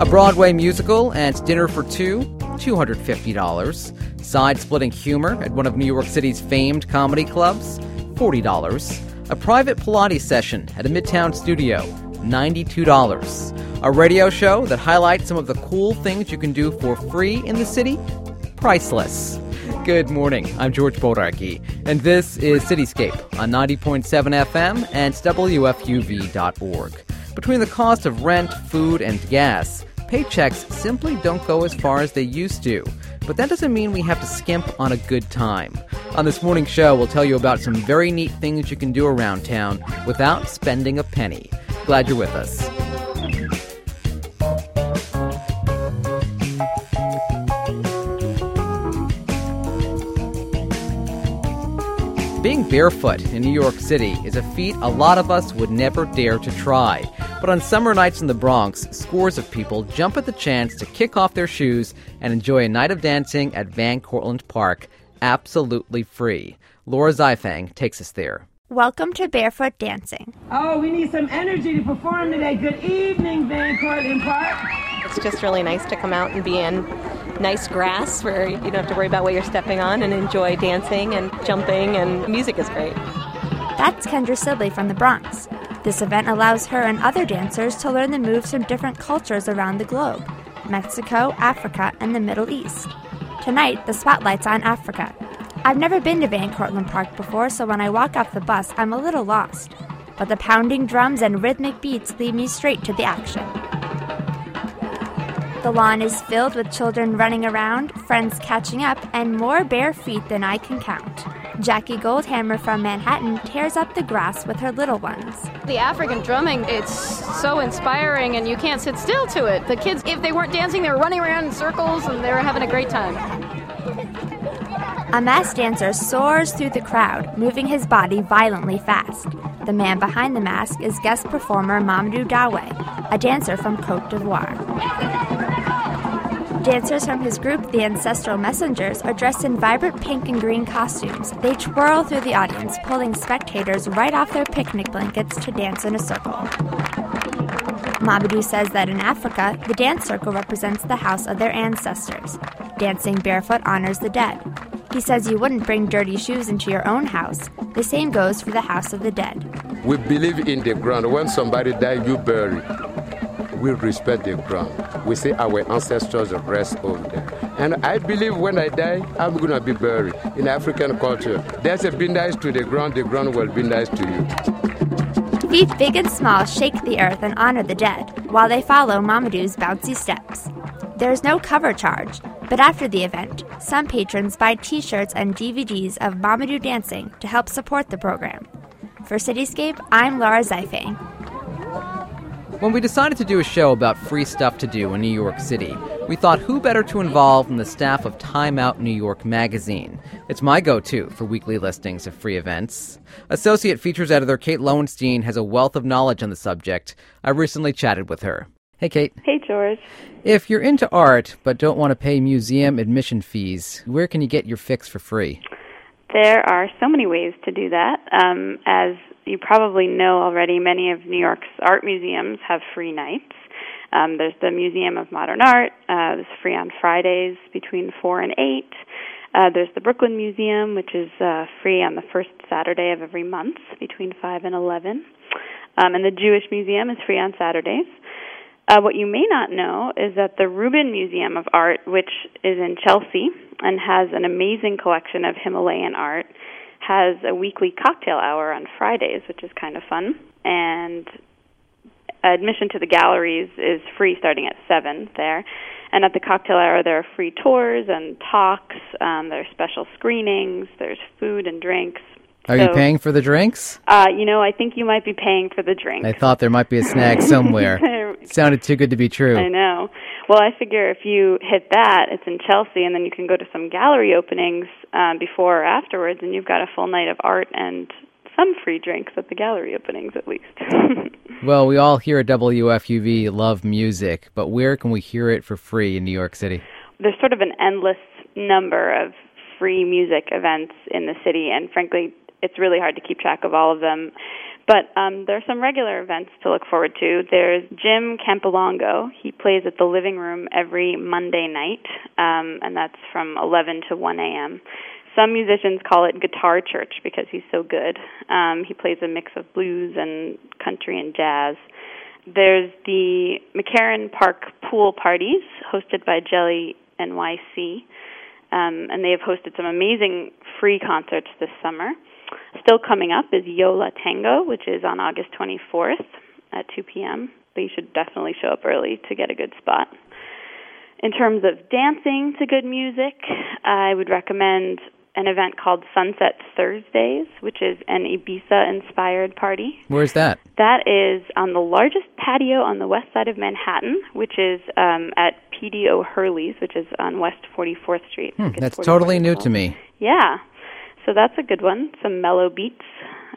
A Broadway musical and dinner for two, $250. Side splitting humor at one of New York City's famed comedy clubs, $40. A private Pilates session at a Midtown studio, $92. A radio show that highlights some of the cool things you can do for free in the city, priceless. Good morning. I'm George Bodarky, and this is Cityscape on 90.7 FM and WFUV.org. Between the cost of rent, food, and gas, paychecks simply don't go as far as they used to. But that doesn't mean we have to skimp on a good time. On this morning's show, we'll tell you about some very neat things you can do around town without spending a penny. Glad you're with us. Being barefoot in New York City is a feat a lot of us would never dare to try. But on summer nights in the Bronx, scores of people jump at the chance to kick off their shoes and enjoy a night of dancing at Van Cortlandt Park absolutely free. Laura Zeifang takes us there. Welcome to Barefoot Dancing. Oh, we need some energy to perform today. Good evening, Van Cortlandt Park. It's just really nice to come out and be in nice grass where you don't have to worry about what you're stepping on and enjoy dancing and jumping, and music is great. That's Kendra Sibley from the Bronx. This event allows her and other dancers to learn the moves from different cultures around the globe Mexico, Africa, and the Middle East. Tonight, the spotlight's on Africa. I've never been to Van Cortlandt Park before, so when I walk off the bus, I'm a little lost. But the pounding drums and rhythmic beats lead me straight to the action. The lawn is filled with children running around, friends catching up, and more bare feet than I can count. Jackie Goldhammer from Manhattan tears up the grass with her little ones. The African drumming, it's so inspiring and you can't sit still to it. The kids, if they weren't dancing, they were running around in circles and they were having a great time. A masked dancer soars through the crowd, moving his body violently fast. The man behind the mask is guest performer Mamadou Dawe, a dancer from Cote d'Ivoire. Dancers from his group, the Ancestral Messengers, are dressed in vibrant pink and green costumes. They twirl through the audience, pulling spectators right off their picnic blankets to dance in a circle. Mamadou says that in Africa, the dance circle represents the house of their ancestors. Dancing barefoot honors the dead. He says you wouldn't bring dirty shoes into your own house. The same goes for the house of the dead. We believe in the ground. When somebody dies, you bury. We respect the ground. We say our ancestors rest over there. And I believe when I die, I'm going to be buried. In African culture, there's a be nice to the ground, the ground will be nice to you. Feet big and small shake the earth and honor the dead, while they follow Mamadou's bouncy steps. There's no cover charge, but after the event, some patrons buy t shirts and DVDs of Mamadou dancing to help support the program. For Cityscape, I'm Laura Zeifang. When we decided to do a show about free stuff to do in New York City, we thought who better to involve than the staff of Time Out New York magazine. It's my go to for weekly listings of free events. Associate features editor Kate Lowenstein has a wealth of knowledge on the subject. I recently chatted with her. Hey, Kate. Hey, George. If you're into art but don't want to pay museum admission fees, where can you get your fix for free? There are so many ways to do that. Um, as you probably know already, many of New York's art museums have free nights. Um, there's the Museum of Modern Art. Uh, it's free on Fridays between 4 and 8. Uh, there's the Brooklyn Museum, which is uh, free on the first Saturday of every month between 5 and 11. Um, and the Jewish Museum is free on Saturdays. Uh, what you may not know is that the Rubin Museum of Art, which is in Chelsea and has an amazing collection of Himalayan art, has a weekly cocktail hour on Fridays, which is kind of fun. And admission to the galleries is free starting at 7 there. And at the cocktail hour, there are free tours and talks. Um, there are special screenings. There's food and drinks. Are So- you paying for the drinks? Uh, you know, I think you might be paying for the drinks. I thought there might be a snag somewhere. Sounded too good to be true. I know. Well, I figure if you hit that, it's in Chelsea, and then you can go to some gallery openings um, before or afterwards, and you've got a full night of art and some free drinks at the gallery openings, at least. Well, we all here at WFUV love music, but where can we hear it for free in New York City? There's sort of an endless number of free music events in the city, and frankly, it's really hard to keep track of all of them. But um, there are some regular events to look forward to. There's Jim Campilongo. He plays at the Living Room every Monday night, um, and that's from 11 to 1 a.m. Some musicians call it Guitar Church because he's so good. Um, he plays a mix of blues and country and jazz. There's the McCarren Park Pool Parties, hosted by Jelly NYC, um, and they have hosted some amazing free concerts this summer. Still coming up is Yola Tango, which is on August 24th at 2 p.m., but you should definitely show up early to get a good spot. In terms of dancing to good music, I would recommend an event called Sunset Thursdays, which is an Ibiza inspired party. Where's that? That is on the largest patio on the west side of Manhattan, which is um, at PD O'Hurley's, which is on West 44th Street. Hmm, that's totally new to me. Yeah. So that's a good one. Some mellow beats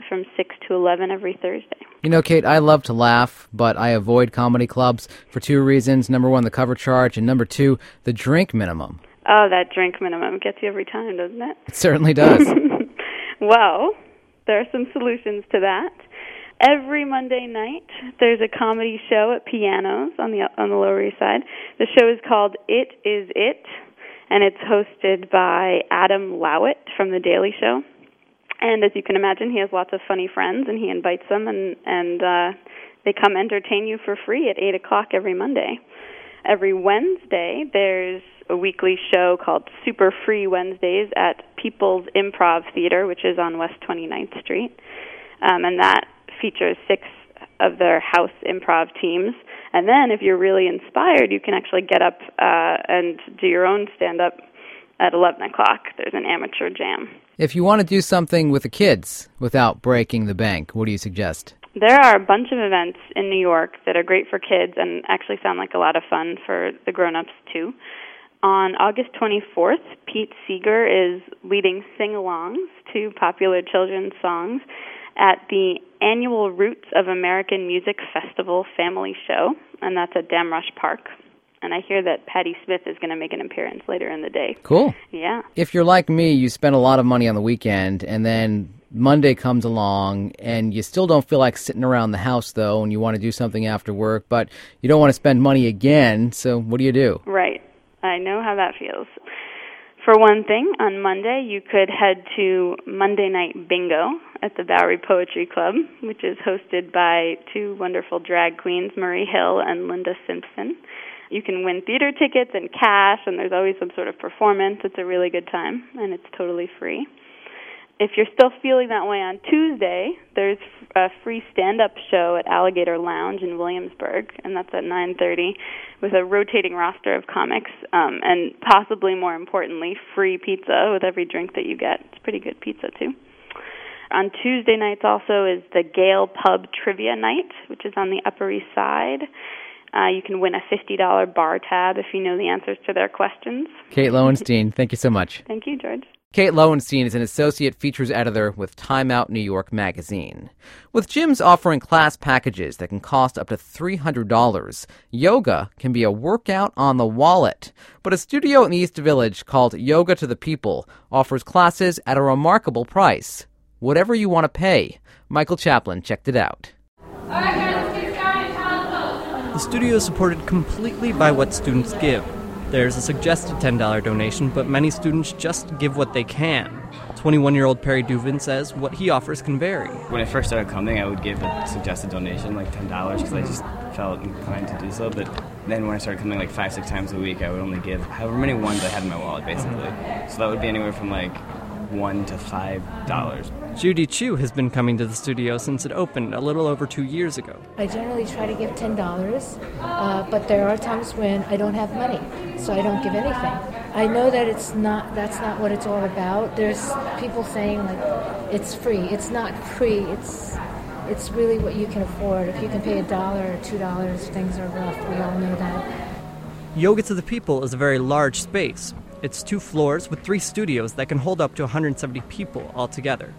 from 6 to 11 every Thursday. You know, Kate, I love to laugh, but I avoid comedy clubs for two reasons. Number one, the cover charge, and number two, the drink minimum. Oh, that drink minimum gets you every time, doesn't it? It certainly does. well, there are some solutions to that. Every Monday night, there's a comedy show at Pianos on the on the Lower East Side. The show is called It Is It, and it's hosted by Adam Lowitt from The Daily Show. And as you can imagine, he has lots of funny friends, and he invites them, and and uh, they come entertain you for free at eight o'clock every Monday. Every Wednesday, there's a weekly show called Super Free Wednesdays at People's Improv Theater, which is on West 29th Street. Um, and that features six of their house improv teams. And then, if you're really inspired, you can actually get up uh, and do your own stand up at 11 o'clock. There's an amateur jam. If you want to do something with the kids without breaking the bank, what do you suggest? There are a bunch of events in New York that are great for kids and actually sound like a lot of fun for the grown-ups too. On August 24th, Pete Seeger is leading sing-alongs to popular children's songs at the annual Roots of American Music Festival Family Show, and that's at Damrosch Park. And I hear that Patti Smith is going to make an appearance later in the day. Cool. Yeah. If you're like me, you spend a lot of money on the weekend, and then Monday comes along, and you still don't feel like sitting around the house, though, and you want to do something after work, but you don't want to spend money again, so what do you do? Right. I know how that feels. For one thing, on Monday, you could head to Monday Night Bingo at the Bowery Poetry Club, which is hosted by two wonderful drag queens, Marie Hill and Linda Simpson. You can win theater tickets and cash, and there's always some sort of performance. It's a really good time, and it's totally free. If you're still feeling that way on Tuesday, there's a free stand-up show at Alligator Lounge in Williamsburg, and that's at 9:30, with a rotating roster of comics, um, and possibly more importantly, free pizza with every drink that you get. It's pretty good pizza too. On Tuesday nights also is the Gale Pub Trivia Night, which is on the Upper East Side. Uh, you can win a $50 bar tab if you know the answers to their questions. Kate Lowenstein, thank you so much. Thank you, George. Kate Lowenstein is an associate features editor with Time Out New York magazine. With gyms offering class packages that can cost up to $300, yoga can be a workout on the wallet. But a studio in the East Village called Yoga to the People offers classes at a remarkable price. Whatever you want to pay. Michael Chaplin checked it out. The studio is supported completely by what students give. There's a suggested $10 donation, but many students just give what they can. 21 year old Perry Duvin says what he offers can vary. When I first started coming, I would give a suggested donation, like $10, because I just felt inclined to do so. But then when I started coming like five, six times a week, I would only give however many ones I had in my wallet, basically. So that would be anywhere from like one to five dollars. Judy Chu has been coming to the studio since it opened a little over two years ago. I generally try to give ten dollars, uh, but there are times when I don't have money, so I don't give anything. I know that it's not that's not what it's all about. There's people saying like it's free. It's not free. It's it's really what you can afford. If you can pay a dollar or two dollars, things are rough. We all know that. Yoga to the People is a very large space. It's two floors with three studios that can hold up to 170 people altogether.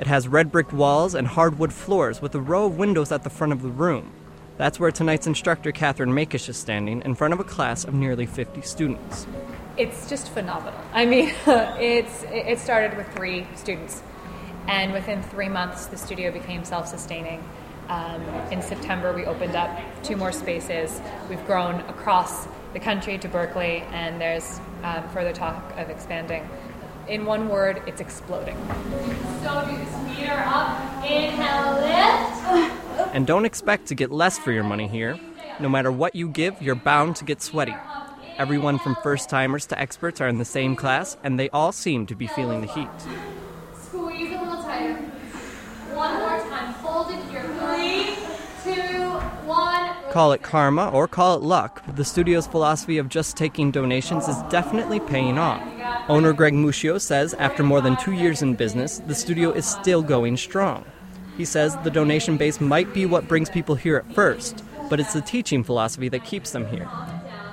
It has red brick walls and hardwood floors with a row of windows at the front of the room. That's where tonight's instructor, Catherine Makish, is standing in front of a class of nearly 50 students. It's just phenomenal. I mean, it's it started with three students, And within three months, the studio became self sustaining. Um, in September, we opened up two more spaces. We've grown across the country to Berkeley, and there's um, further talk of expanding. In one word, it's exploding. So do this meter up, inhale, lift. And don't expect to get less for your money here. No matter what you give, you're bound to get sweaty. Everyone from first timers to experts are in the same class, and they all seem to be feeling the heat. Squeeze a little tighter. One more time. Hold it here. Three, two, one. Call it karma or call it luck, but the studio's philosophy of just taking donations is definitely paying off. Owner Greg Muccio says after more than two years in business, the studio is still going strong. He says the donation base might be what brings people here at first, but it's the teaching philosophy that keeps them here.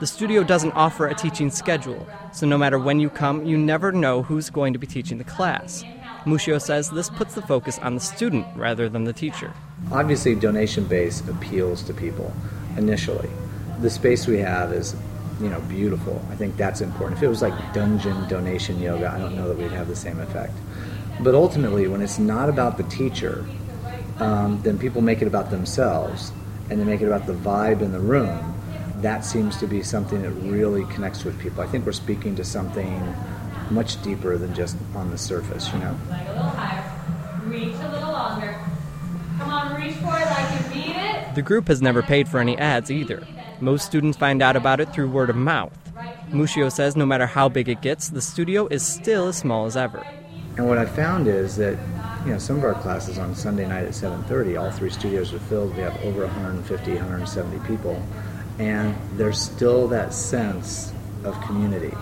The studio doesn't offer a teaching schedule, so no matter when you come, you never know who's going to be teaching the class. Muccio says this puts the focus on the student rather than the teacher. Obviously, donation base appeals to people initially. The space we have is, you know, beautiful. I think that's important. If it was like dungeon donation yoga, I don't know that we'd have the same effect. But ultimately, when it's not about the teacher, um, then people make it about themselves and they make it about the vibe in the room. That seems to be something that really connects with people. I think we're speaking to something much deeper than just on the surface, you know. Leg a little higher. Reach a little reach for it like you mean it. The group has never paid for any ads either. Most students find out about it through word of mouth. Muccio says no matter how big it gets, the studio is still as small as ever. And what I found is that you know some of our classes on Sunday night at 7:30, all three studios are filled. We have over 150, 170 people, and there's still that sense of community.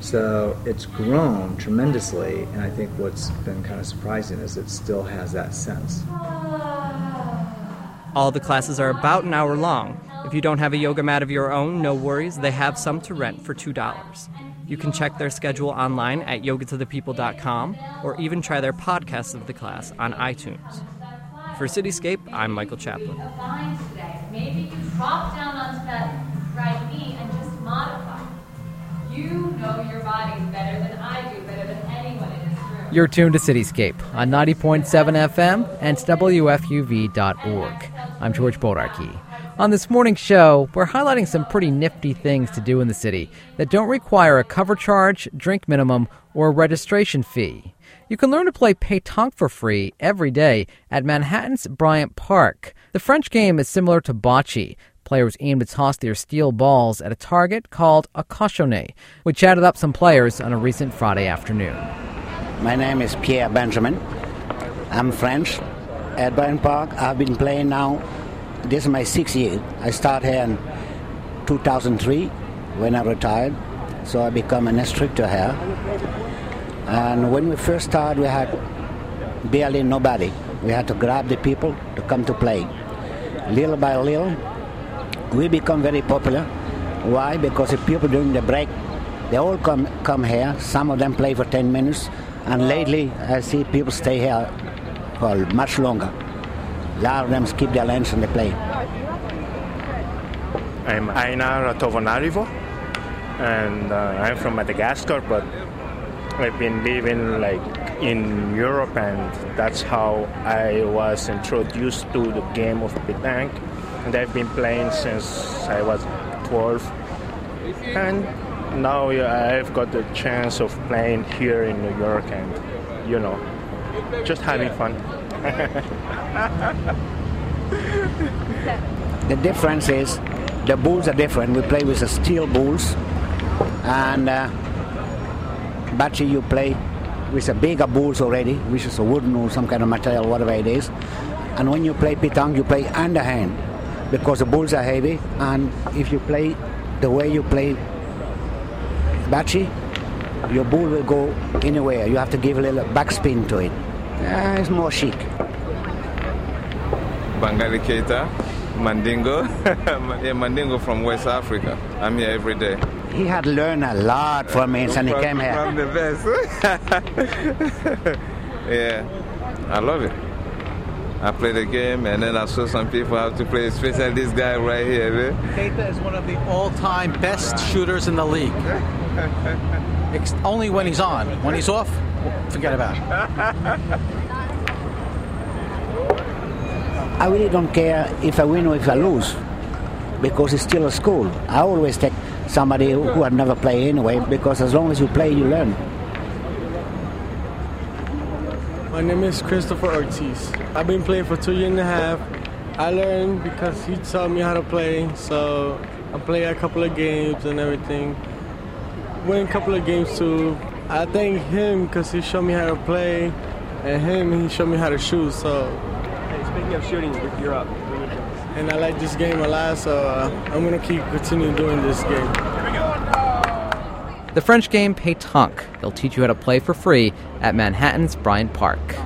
So it's grown tremendously, and I think what's been kind of surprising is it still has that sense. Ah. All the classes are about an hour long. If you don't have a yoga mat of your own, no worries, they have some to rent for $2. You can check their schedule online at yogatothepeople.com or even try their podcast of the class on iTunes. For Cityscape, I'm Michael Chaplin. Maybe you drop down onto that right knee and just modify. You know your body better than I do, better than anyone in this room. You're tuned to Cityscape on 90.7 FM and WFUV.org. I'm George Bodarky. On this morning's show, we're highlighting some pretty nifty things to do in the city that don't require a cover charge, drink minimum, or a registration fee. You can learn to play pétanque for free every day at Manhattan's Bryant Park. The French game is similar to bocce. Players aim to toss their steel balls at a target called a cochonnet. We chatted up some players on a recent Friday afternoon. My name is Pierre Benjamin. I'm French. At Bryant Park, I've been playing now. This is my sixth year. I started here in 2003 when I retired, so I become an instructor here. And when we first started, we had barely nobody. We had to grab the people to come to play. Little by little, we become very popular. Why? Because the people during the break, they all come come here. Some of them play for 10 minutes, and lately I see people stay here for much longer. A lot of them skip their lunch and they play. I'm Ainar Tovonarivo, and uh, I'm from Madagascar, but I've been living like in Europe, and that's how I was introduced to the game of pétanque, and I've been playing since I was 12, and now I've got the chance of playing here in New York, and you know, just having fun. The difference is the bulls are different. We play with the steel bulls, and uh, you play with a bigger bulls already, which is a wooden or some kind of material, whatever it is. And when you play pétanque, you play underhand because the bulls are heavy, and if you play the way you play bocce, your bull will go anywhere. You have to give a little backspin to it. Uh, it's more chic. Bangali Keita, Mandingo. yeah, Mandingo from West Africa. I'm here every day. He had learned a lot from me since he came here. From the best. yeah, I love it. I play the game and then I saw some people have to play, especially this guy right here. man. Keita is one of the all-time best shooters in the league. Ex- only when he's on. When he's off, forget about it. I really don't care if I win or if I lose because it's still a school. I always take somebody who had never played anyway because as long as you play, you learn. My name is Christopher Ortiz. I've been playing for two years and a half. I learned because he taught me how to play, so I played a couple of games and everything. Win a couple of games too. I thank him because he showed me how to play, and him he showed me how to shoot. So. Hey, speaking of shooting, you're up. And I like this game a lot, so uh, I'm gonna keep continue doing this game. The French game Pétanque. They'll teach you how to play for free at Manhattan's Bryant Park.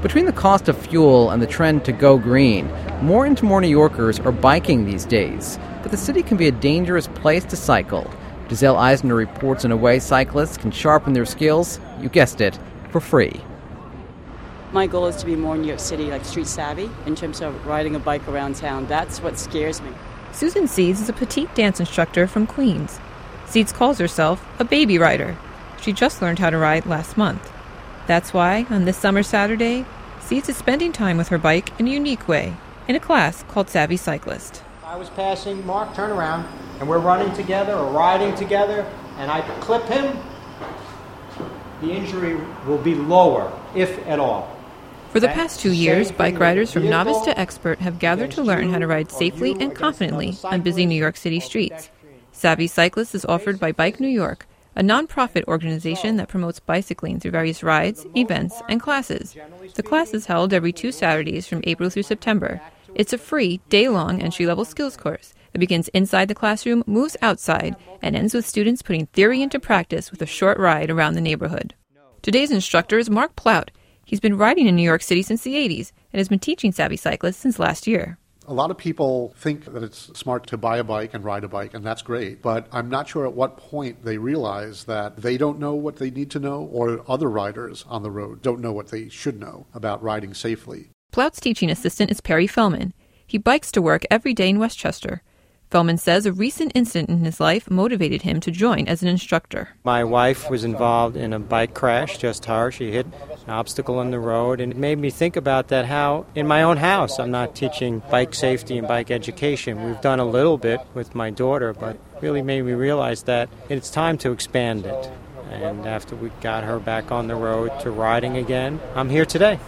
Between the cost of fuel and the trend to go green, more and more New Yorkers are biking these days. But the city can be a dangerous place to cycle. Giselle Eisner reports in a way cyclists can sharpen their skills, you guessed it, for free. My goal is to be more New York City, like street savvy, in terms of riding a bike around town. That's what scares me. Susan Seeds is a petite dance instructor from Queens. Seeds calls herself a baby rider. She just learned how to ride last month. That's why, on this summer Saturday, Seeds is spending time with her bike in a unique way, in a class called Savvy Cyclist. I was passing Mark, turn around, and we're running together or riding together, and I clip him, the injury will be lower, if at all. For the past two years, bike riders from novice to expert have gathered to learn how to ride safely and confidently on busy New York City streets. Savvy Cyclist is offered by Bike New York, a nonprofit organization that promotes bicycling through various rides, events, and classes. The class is held every two Saturdays from April through September. It's a free, day long entry level skills course that begins inside the classroom, moves outside, and ends with students putting theory into practice with a short ride around the neighborhood. Today's instructor is Mark Plout. He's been riding in New York City since the 80s and has been teaching Savvy Cyclists since last year. A lot of people think that it's smart to buy a bike and ride a bike, and that's great. But I'm not sure at what point they realize that they don't know what they need to know, or other riders on the road don't know what they should know about riding safely. Plout's teaching assistant is Perry Fellman. He bikes to work every day in Westchester. Fellman says a recent incident in his life motivated him to join as an instructor. My wife was involved in a bike crash, just her. She hit an obstacle in the road, and it made me think about that how in my own house I'm not teaching bike safety and bike education. We've done a little bit with my daughter, but really made me realize that it's time to expand it. And after we got her back on the road to riding again, I'm here today.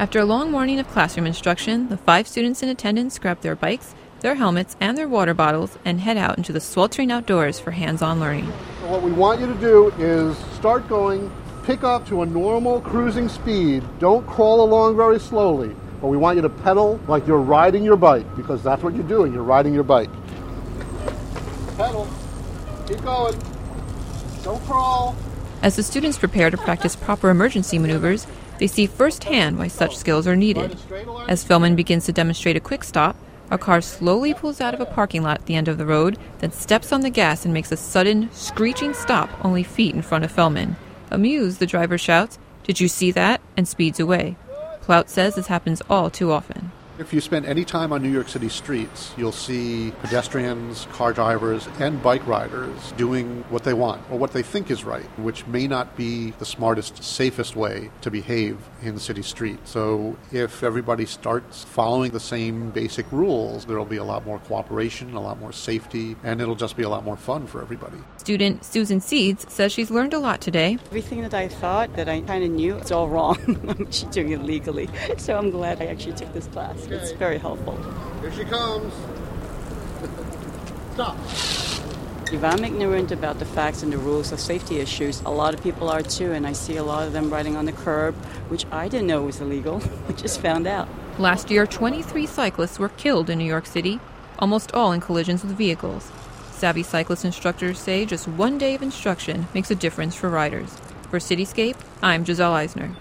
After a long morning of classroom instruction, the five students in attendance grab their bikes their helmets, and their water bottles and head out into the sweltering outdoors for hands on learning. What we want you to do is start going, pick up to a normal cruising speed. Don't crawl along very slowly, but we want you to pedal like you're riding your bike because that's what you're doing. You're riding your bike. Pedal. Keep going. Don't crawl. As the students prepare to practice proper emergency maneuvers, they see firsthand why such skills are needed. As Fellman begins to demonstrate a quick stop, a car slowly pulls out of a parking lot at the end of the road, then steps on the gas and makes a sudden, screeching stop only feet in front of Fellman. Amused, the driver shouts, Did you see that? and speeds away. Plout says this happens all too often. If you spend any time on New York City streets, you'll see pedestrians, car drivers, and bike riders doing what they want or what they think is right, which may not be the smartest, safest way to behave in the city street. So if everybody starts following the same basic rules, there'll be a lot more cooperation, a lot more safety, and it'll just be a lot more fun for everybody. Student Susan Seeds says she's learned a lot today. Everything that I thought that I kind of knew, it's all wrong. I'm actually doing it legally. So I'm glad I actually took this class. It's very helpful. Here she comes. Stop. If I'm ignorant about the facts and the rules of safety issues, a lot of people are too, and I see a lot of them riding on the curb, which I didn't know was illegal. I just found out. Last year, 23 cyclists were killed in New York City, almost all in collisions with vehicles. Savvy cyclist instructors say just one day of instruction makes a difference for riders. For Cityscape, I'm Giselle Eisner.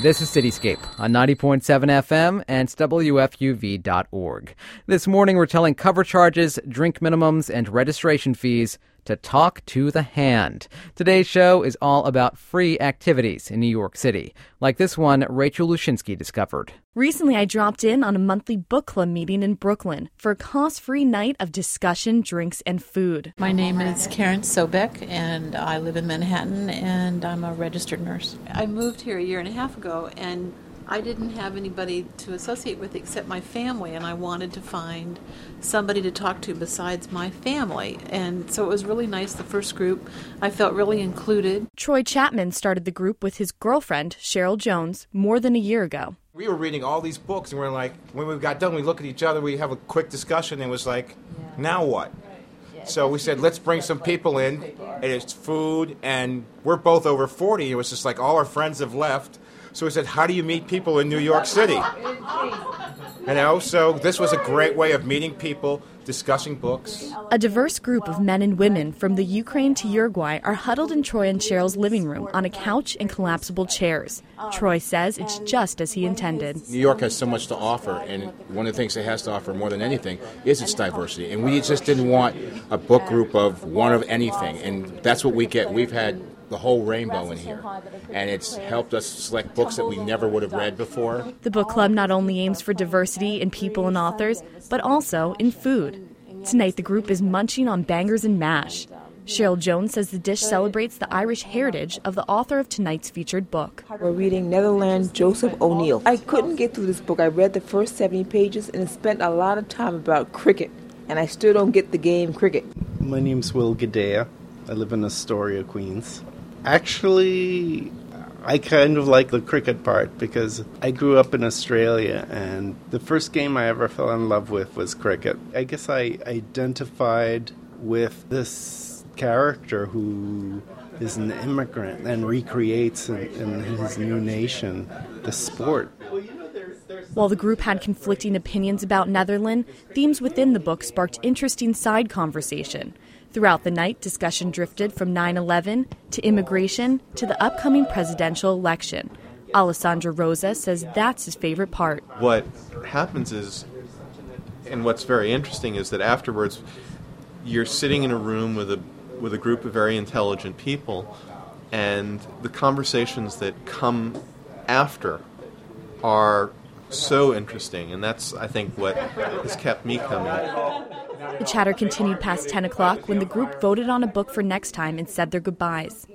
This is Cityscape on 90.7 FM and WFUV.org. This morning we're telling cover charges, drink minimums, and registration fees to talk to the hand. Today's show is all about free activities in New York City, like this one Rachel Lushinsky discovered. Recently, I dropped in on a monthly book club meeting in Brooklyn for a cost free night of discussion, drinks, and food. My name is Karen Sobek, and I live in Manhattan, and I'm a registered nurse. I moved here a year and a half ago, and I didn't have anybody to associate with except my family, and I wanted to find somebody to talk to besides my family. And so it was really nice, the first group. I felt really included. Troy Chapman started the group with his girlfriend, Cheryl Jones, more than a year ago. We were reading all these books, and we're like, when we got done, we look at each other, we have a quick discussion, and it was like, now what? So we said, let's bring some people in, and it's food, and we're both over 40. It was just like all our friends have left. So we said, how do you meet people in New York City? You know, so this was a great way of meeting people, discussing books. A diverse group of men and women from the Ukraine to Uruguay are huddled in Troy and Cheryl's living room on a couch and collapsible chairs. Troy says it's just as he intended. New York has so much to offer, and one of the things it has to offer more than anything is its diversity. And we just didn't want a book group of one of anything, and that's what we get. We've had the whole rainbow in here, and it's helped us select books that we never would have read before. The book club not only aims for diversity in people and authors, but also in food. Tonight, the group is munching on bangers and mash. Cheryl Jones says the dish celebrates the Irish heritage of the author of tonight's featured book. We're reading Netherland Joseph O'Neill. I couldn't get through this book. I read the first 70 pages and spent a lot of time about cricket, and I still don't get the game cricket. My name's Will Gadea. I live in Astoria, Queens. Actually, I kind of like the cricket part because I grew up in Australia and the first game I ever fell in love with was cricket. I guess I identified with this character who is an immigrant and recreates in, in his new nation the sport. While the group had conflicting opinions about Netherland, themes within the book sparked interesting side conversation. Throughout the night, discussion drifted from 9 11 to immigration to the upcoming presidential election. Alessandro Rosa says that's his favorite part. What happens is, and what's very interesting is that afterwards, you're sitting in a room with a with a group of very intelligent people, and the conversations that come after are so interesting, and that's I think what has kept me coming. The chatter continued past 10 o'clock when the group voted on a book for next time and said their goodbyes.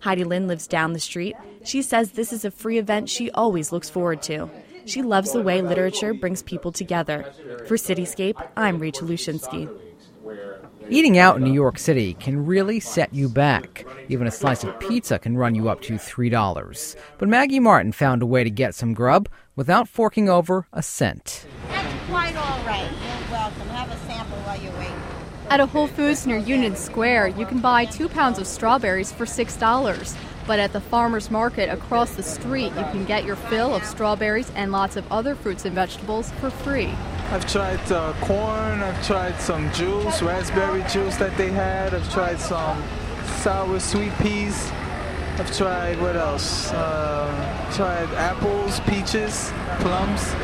Heidi Lynn lives down the street. She says this is a free event she always looks forward to. She loves the way literature brings people together. For Cityscape, I'm Rachel Lushinsky. Eating out in New York City can really set you back. Even a slice of pizza can run you up to $3. But Maggie Martin found a way to get some grub without forking over a cent. That's quite all right. You're welcome. Have a sample while you wait. At a Whole Foods near Union Square, you can buy two pounds of strawberries for $6. But at the farmer's market across the street, you can get your fill of strawberries and lots of other fruits and vegetables for free. I've tried uh, corn, I've tried some juice, raspberry juice that they had, I've tried some sour sweet peas, I've tried what else? Uh, tried apples, peaches, plums.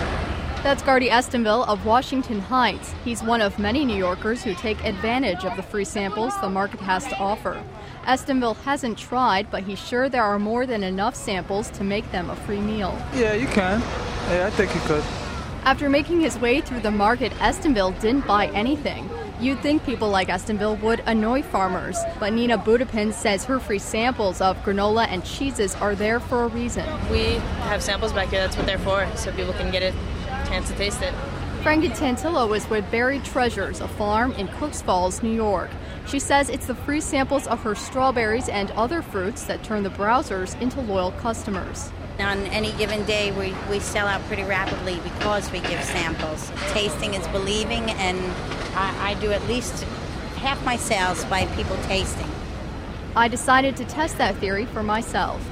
That's Gardy Estenville of Washington Heights. He's one of many New Yorkers who take advantage of the free samples the market has to offer. Estenville hasn't tried, but he's sure there are more than enough samples to make them a free meal. Yeah, you can. Yeah, I think you could. After making his way through the market, Estenville didn't buy anything. You'd think people like Estenville would annoy farmers, but Nina Budapin says her free samples of granola and cheeses are there for a reason. We have samples back here, that's what they're for, so people can get a chance to taste it. Franca Tantillo is with Berried Treasures, a farm in Cooks Falls, New York. She says it's the free samples of her strawberries and other fruits that turn the browsers into loyal customers. On any given day, we, we sell out pretty rapidly because we give samples. Tasting is believing, and I, I do at least half my sales by people tasting. I decided to test that theory for myself.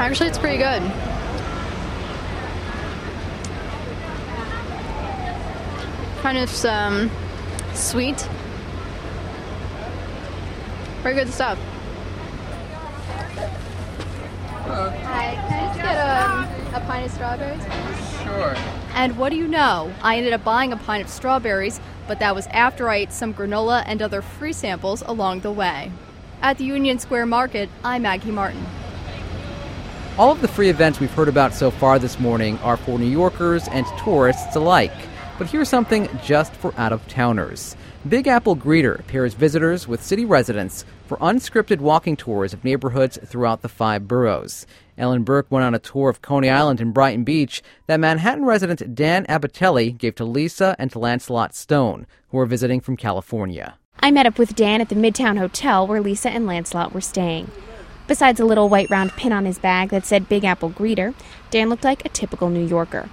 Actually, it's pretty good. Kind of um, sweet. Very good stuff. Hi, can I just get a, a pint of strawberries? Sure. And what do you know? I ended up buying a pint of strawberries, but that was after I ate some granola and other free samples along the way. At the Union Square Market, I'm Maggie Martin. All of the free events we've heard about so far this morning are for New Yorkers and tourists alike. But here's something just for out of towners. Big Apple Greeter pairs visitors with city residents for unscripted walking tours of neighborhoods throughout the five boroughs. Ellen Burke went on a tour of Coney Island and Brighton Beach that Manhattan resident Dan Abatelli gave to Lisa and to Lancelot Stone, who were visiting from California. I met up with Dan at the Midtown Hotel where Lisa and Lancelot were staying. Besides a little white round pin on his bag that said Big Apple Greeter, Dan looked like a typical New Yorker.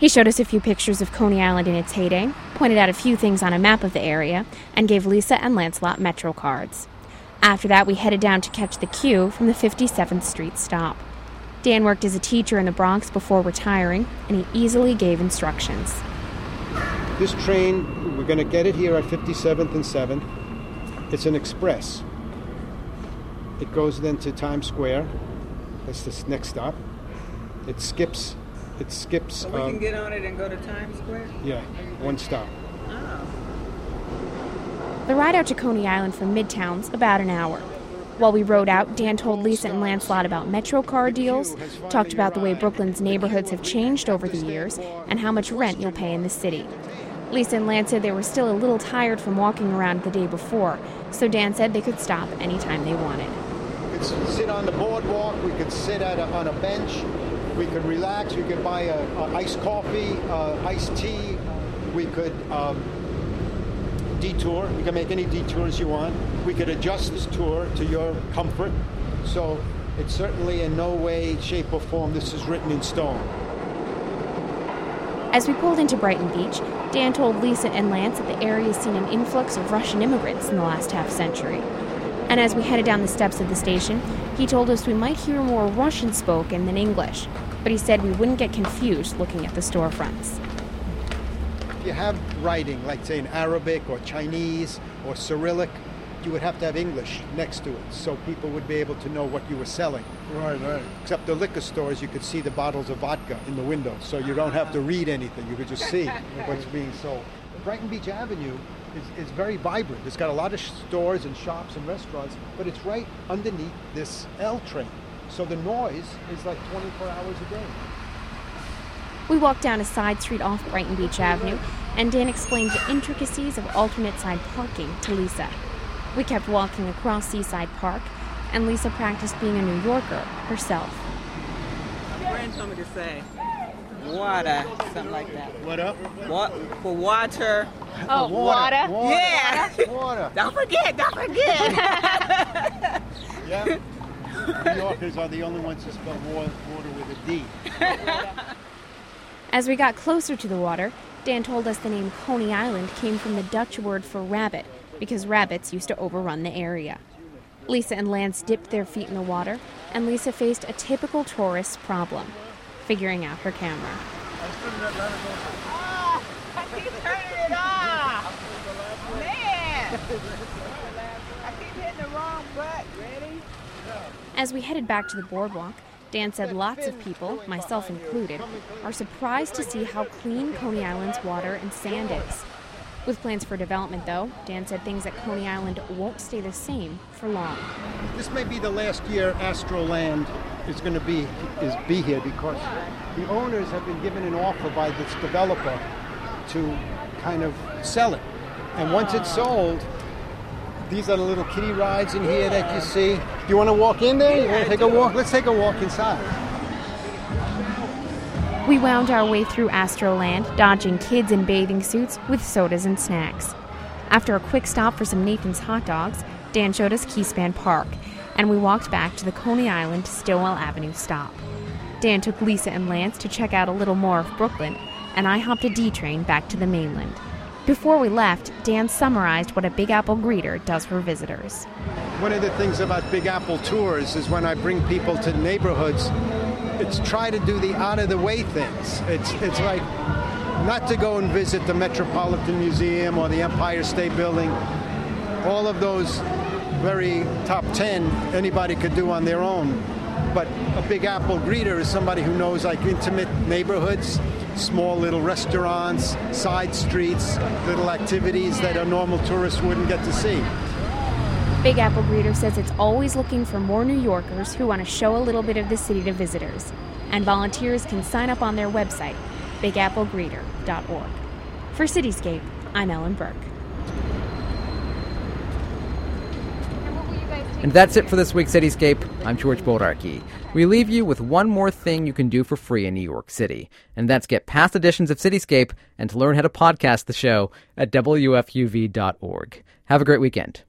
He showed us a few pictures of Coney Island in its heyday, pointed out a few things on a map of the area, and gave Lisa and Lancelot Metro cards. After that, we headed down to catch the Q from the 57th Street stop. Dan worked as a teacher in the Bronx before retiring, and he easily gave instructions. This train, we're going to get it here at 57th and 7th. It's an express. It goes then to Times Square. That's the next stop. It skips. It skips. So we um, can get on it and go to Times Square? Yeah, one stop. Oh. The ride out to Coney Island from Midtown's about an hour. While we rode out, Dan told Lisa and Lancelot about Metro car deals, talked about the way Brooklyn's neighborhoods have changed over the years, and how much rent you'll pay in the city. Lisa and Lance said they were still a little tired from walking around the day before, so Dan said they could stop anytime they wanted. We could sit on the boardwalk. We could sit at a, on a bench. We could relax. We could buy a, a iced coffee, uh, iced tea. We could um, detour. You can make any detours you want. We could adjust this tour to your comfort. So it's certainly in no way, shape, or form this is written in stone. As we pulled into Brighton Beach, Dan told Lisa and Lance that the area has seen an influx of Russian immigrants in the last half century. And as we headed down the steps of the station, he told us we might hear more Russian spoken than English, but he said we wouldn't get confused looking at the storefronts. If you have writing, like say in Arabic or Chinese or Cyrillic, you would have to have English next to it so people would be able to know what you were selling. Right, right. Except the liquor stores, you could see the bottles of vodka in the window, so you don't have to uh-huh. read anything. You could just see what's being sold. Brighton Beach Avenue is, is very vibrant. It's got a lot of stores and shops and restaurants, but it's right underneath this L train. So the noise is like 24 hours a day. We walked down a side street off Brighton Beach Avenue, and Dan explained the intricacies of alternate side parking to Lisa. We kept walking across Seaside Park, and Lisa practiced being a New Yorker herself. My friend told me to say water, something like that. What up? What for water? Oh, water. Water. Yeah. Water. Don't forget. Don't forget. Yeah. New Yorkers are the only ones who spell water with a D. As we got closer to the water, Dan told us the name Coney Island came from the Dutch word for rabbit, because rabbits used to overrun the area. Lisa and Lance dipped their feet in the water, and Lisa faced a typical tourist problem figuring out her camera. Ah, I keep turning it off. Man. I keep hitting the wrong butt. Ready? As we headed back to the boardwalk, Dan said lots of people, myself included, are surprised to see how clean Coney Island's water and sand is. With plans for development, though, Dan said things at Coney Island won't stay the same for long. This may be the last year Astroland is going to be is be here because the owners have been given an offer by this developer to kind of sell it. And once it's sold, these are the little kiddie rides in here that you see. Do you want to walk in there? You want to take a walk? Let's take a walk inside. We wound our way through Astroland, dodging kids in bathing suits with sodas and snacks. After a quick stop for some Nathan's hot dogs, Dan showed us Keyspan Park, and we walked back to the Coney Island Stillwell Avenue stop. Dan took Lisa and Lance to check out a little more of Brooklyn, and I hopped a D train back to the mainland. Before we left, Dan summarized what a Big Apple greeter does for visitors. One of the things about Big Apple tours is when I bring people to neighborhoods, it's try to do the out of the way things. It's it's like not to go and visit the Metropolitan Museum or the Empire State Building. All of those very top 10 anybody could do on their own. But a Big Apple greeter is somebody who knows like intimate neighborhoods, small little restaurants, side streets, little activities that a normal tourist wouldn't get to see. Big Apple Greeter says it's always looking for more New Yorkers who want to show a little bit of the city to visitors. And volunteers can sign up on their website, bigapplegreeter.org. For Cityscape, I'm Ellen Burke. And that's it for this week's Cityscape. I'm George Bodarky. We leave you with one more thing you can do for free in New York City, and that's get past editions of Cityscape and to learn how to podcast the show at WFUV.org. Have a great weekend.